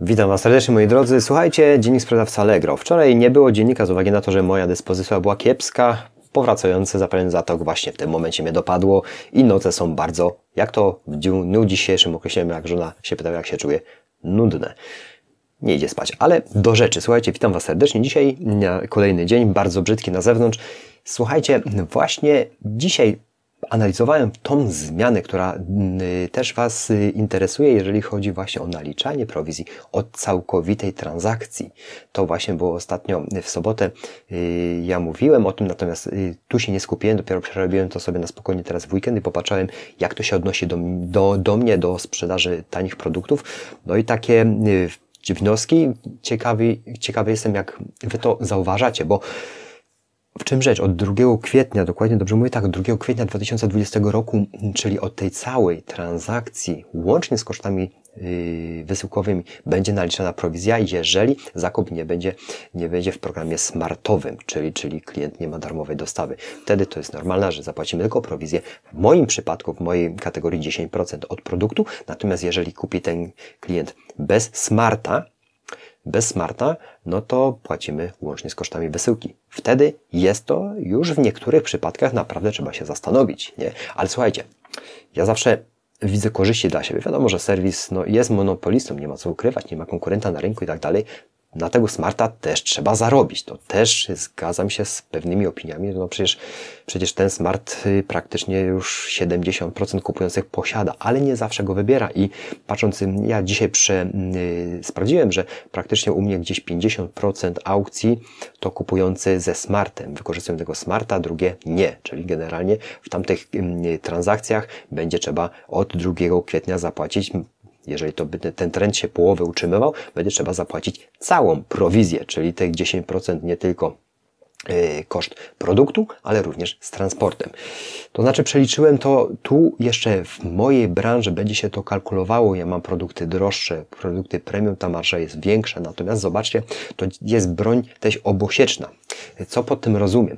Witam Was serdecznie moi drodzy. Słuchajcie, dziennik sprzedawca Allegro. Wczoraj nie było dziennika z uwagi na to, że moja dyspozycja była kiepska. Powracający zapewne zatok właśnie w tym momencie mnie dopadło i noce są bardzo, jak to w dniu dzisiejszym określimy, jak żona się pytała, jak się czuje, nudne. Nie idzie spać, ale do rzeczy. Słuchajcie, witam Was serdecznie. Dzisiaj kolejny dzień, bardzo brzydki na zewnątrz. Słuchajcie, właśnie dzisiaj analizowałem tą zmianę, która y, też Was y, interesuje, jeżeli chodzi właśnie o naliczanie prowizji od całkowitej transakcji. To właśnie było ostatnio w sobotę. Y, ja mówiłem o tym, natomiast tu się nie skupiłem, dopiero przerobiłem to sobie na spokojnie teraz w weekend i popatrzałem, jak to się odnosi do, do, do mnie, do sprzedaży tanich produktów. No i takie wnioski. Ciekawy, ciekawy jestem, jak Wy to zauważacie, bo w czym rzecz? Od 2 kwietnia, dokładnie dobrze mówię tak, od 2 kwietnia 2020 roku, czyli od tej całej transakcji, łącznie z kosztami yy, wysyłkowymi, będzie naliczana prowizja, jeżeli zakup nie będzie, nie będzie w programie smartowym, czyli, czyli klient nie ma darmowej dostawy. Wtedy to jest normalne, że zapłacimy tylko prowizję. W moim przypadku, w mojej kategorii 10% od produktu, natomiast jeżeli kupi ten klient bez smarta, bez smarta, no to płacimy łącznie z kosztami wysyłki. Wtedy jest to już w niektórych przypadkach naprawdę trzeba się zastanowić, nie? Ale słuchajcie, ja zawsze widzę korzyści dla siebie. Wiadomo, że serwis no, jest monopolistą, nie ma co ukrywać, nie ma konkurenta na rynku i tak dalej na tego smarta też trzeba zarobić. To też zgadzam się z pewnymi opiniami. No przecież, przecież ten smart y, praktycznie już 70% kupujących posiada, ale nie zawsze go wybiera. I patrząc, y, ja dzisiaj prze, yy, sprawdziłem, że praktycznie u mnie gdzieś 50% aukcji to kupujący ze smartem. Wykorzystują tego smarta, drugie nie. Czyli generalnie w tamtych yy, transakcjach będzie trzeba od 2 kwietnia zapłacić jeżeli to by ten trend się połowy utrzymywał, będzie trzeba zapłacić całą prowizję, czyli tych 10% nie tylko y, koszt produktu, ale również z transportem. To znaczy przeliczyłem to tu jeszcze w mojej branży będzie się to kalkulowało. Ja mam produkty droższe, produkty premium, ta marża jest większa. Natomiast zobaczcie, to jest broń też obosieczna. Co pod tym rozumiem?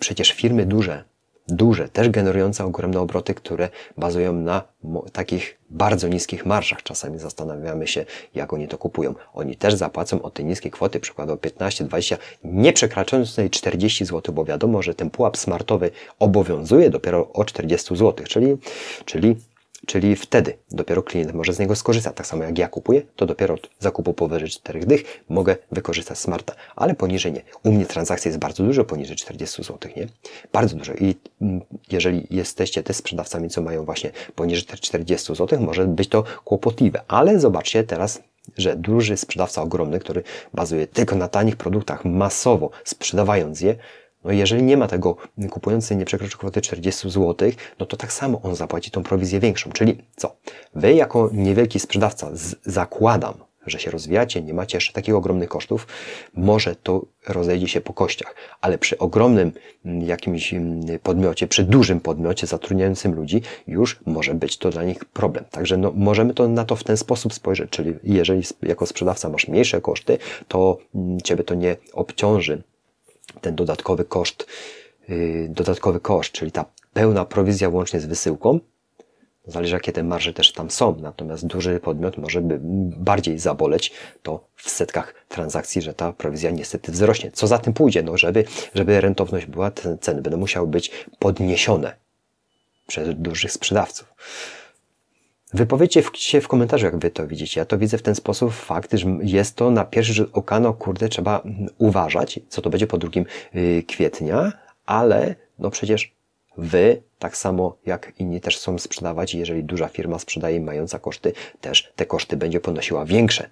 Przecież firmy duże duże, też generujące ogromne obroty, które bazują na takich bardzo niskich marżach. Czasami zastanawiamy się, jak oni to kupują. Oni też zapłacą o te niskie kwoty, przykładowo 15, 20, nie przekraczającej 40 zł, bo wiadomo, że ten pułap smartowy obowiązuje dopiero o 40 zł, czyli, czyli Czyli wtedy dopiero klient może z niego skorzystać. Tak samo jak ja kupuję, to dopiero od zakupu powyżej 4 dych mogę wykorzystać smarta, ale poniżej nie. U mnie transakcja jest bardzo dużo, poniżej 40 zł, nie? Bardzo dużo. I mm, jeżeli jesteście też sprzedawcami, co mają właśnie poniżej 40 zł, może być to kłopotliwe. Ale zobaczcie teraz, że duży sprzedawca ogromny, który bazuje tylko na tanich produktach masowo, sprzedawając je, no jeżeli nie ma tego, kupujący nie przekroczy kwoty 40 zł, no to tak samo on zapłaci tą prowizję większą. Czyli co? Wy jako niewielki sprzedawca zakładam, że się rozwijacie, nie macie jeszcze takich ogromnych kosztów, może to rozejdzie się po kościach, ale przy ogromnym mm, jakimś mm, podmiocie, przy dużym podmiocie zatrudniającym ludzi, już może być to dla nich problem. Także no, możemy to na to w ten sposób spojrzeć, czyli jeżeli jako sprzedawca masz mniejsze koszty, to mm, Ciebie to nie obciąży ten dodatkowy koszt, yy, dodatkowy koszt, czyli ta pełna prowizja łącznie z wysyłką, Zależy, jakie te marże też tam są. Natomiast duży podmiot może by bardziej zaboleć to w setkach transakcji, że ta prowizja niestety wzrośnie. Co za tym pójdzie? No, żeby, żeby rentowność była, ceny będą musiały być podniesione przez dużych sprzedawców. Wypowiedzcie się w komentarzu, jak wy to widzicie. Ja to widzę w ten sposób, fakt, że jest to na pierwszy rzut oka, no kurde, trzeba uważać, co to będzie po drugim y, kwietnia, ale no przecież wy, tak samo jak inni też chcą sprzedawać, jeżeli duża firma sprzedaje mająca koszty, też te koszty będzie ponosiła większe.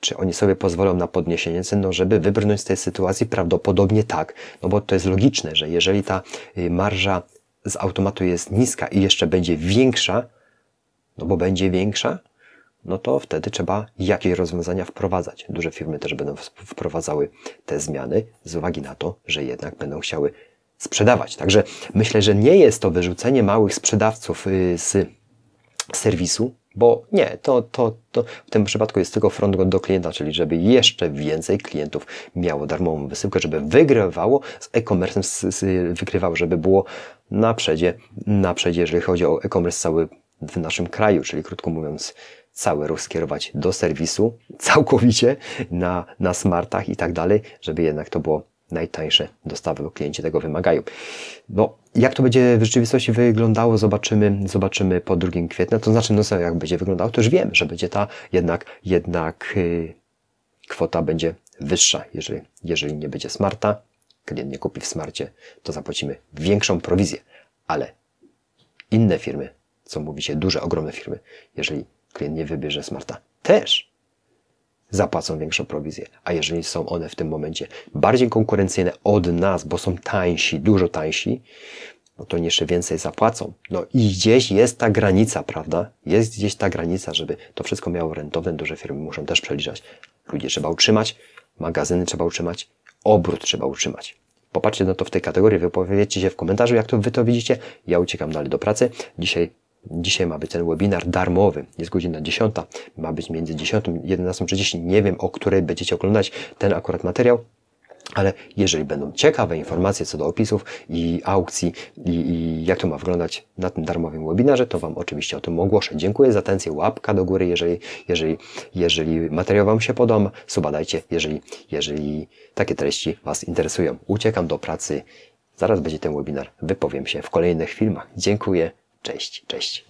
Czy oni sobie pozwolą na podniesienie cen, no żeby wybrnąć z tej sytuacji? Prawdopodobnie tak, no bo to jest logiczne, że jeżeli ta y, marża z automatu jest niska i jeszcze będzie większa, no bo będzie większa, no to wtedy trzeba jakieś rozwiązania wprowadzać. Duże firmy też będą wprowadzały te zmiany z uwagi na to, że jednak będą chciały sprzedawać. Także myślę, że nie jest to wyrzucenie małych sprzedawców y, z serwisu, bo nie, to, to, to w tym przypadku jest tylko front do klienta, czyli żeby jeszcze więcej klientów miało darmową wysyłkę, żeby wygrywało z e-commerce, wygrywało, żeby było na przedzie, na jeżeli chodzi o e-commerce cały w naszym kraju, czyli krótko mówiąc, cały ruch skierować do serwisu całkowicie na, na smartach i tak dalej, żeby jednak to było najtańsze dostawy, bo klienci tego wymagają. No, jak to będzie w rzeczywistości wyglądało, zobaczymy, zobaczymy po 2 kwietnia. To znaczy, no co, jak będzie wyglądało, to już wiem, że będzie ta jednak, jednak yy, kwota będzie wyższa. Jeżeli, jeżeli nie będzie smarta, klient nie kupi w smarcie, to zapłacimy większą prowizję. Ale inne firmy, co mówicie, duże, ogromne firmy, jeżeli klient nie wybierze smarta, też zapłacą większą prowizję. A jeżeli są one w tym momencie bardziej konkurencyjne od nas, bo są tańsi, dużo tańsi, no to jeszcze więcej zapłacą. No i gdzieś jest ta granica, prawda? Jest gdzieś ta granica, żeby to wszystko miało rentowne. Duże firmy muszą też przeliczać. Ludzi trzeba utrzymać, magazyny trzeba utrzymać, obrót trzeba utrzymać. Popatrzcie na to w tej kategorii, wypowiedzcie się w komentarzu, jak to wy to widzicie. Ja uciekam dalej do pracy. Dzisiaj Dzisiaj ma być ten webinar darmowy. Jest godzina 10. Ma być między 10 i 11.30. Nie wiem, o której będziecie oglądać ten akurat materiał. Ale jeżeli będą ciekawe informacje co do opisów i aukcji i, i, jak to ma wyglądać na tym darmowym webinarze, to Wam oczywiście o tym ogłoszę. Dziękuję za atencję, łapka do góry, jeżeli, jeżeli, jeżeli materiał Wam się podoba, suba dajcie, jeżeli, jeżeli takie treści Was interesują. Uciekam do pracy, zaraz będzie ten webinar, wypowiem się w kolejnych filmach. Dziękuję, cześć, cześć.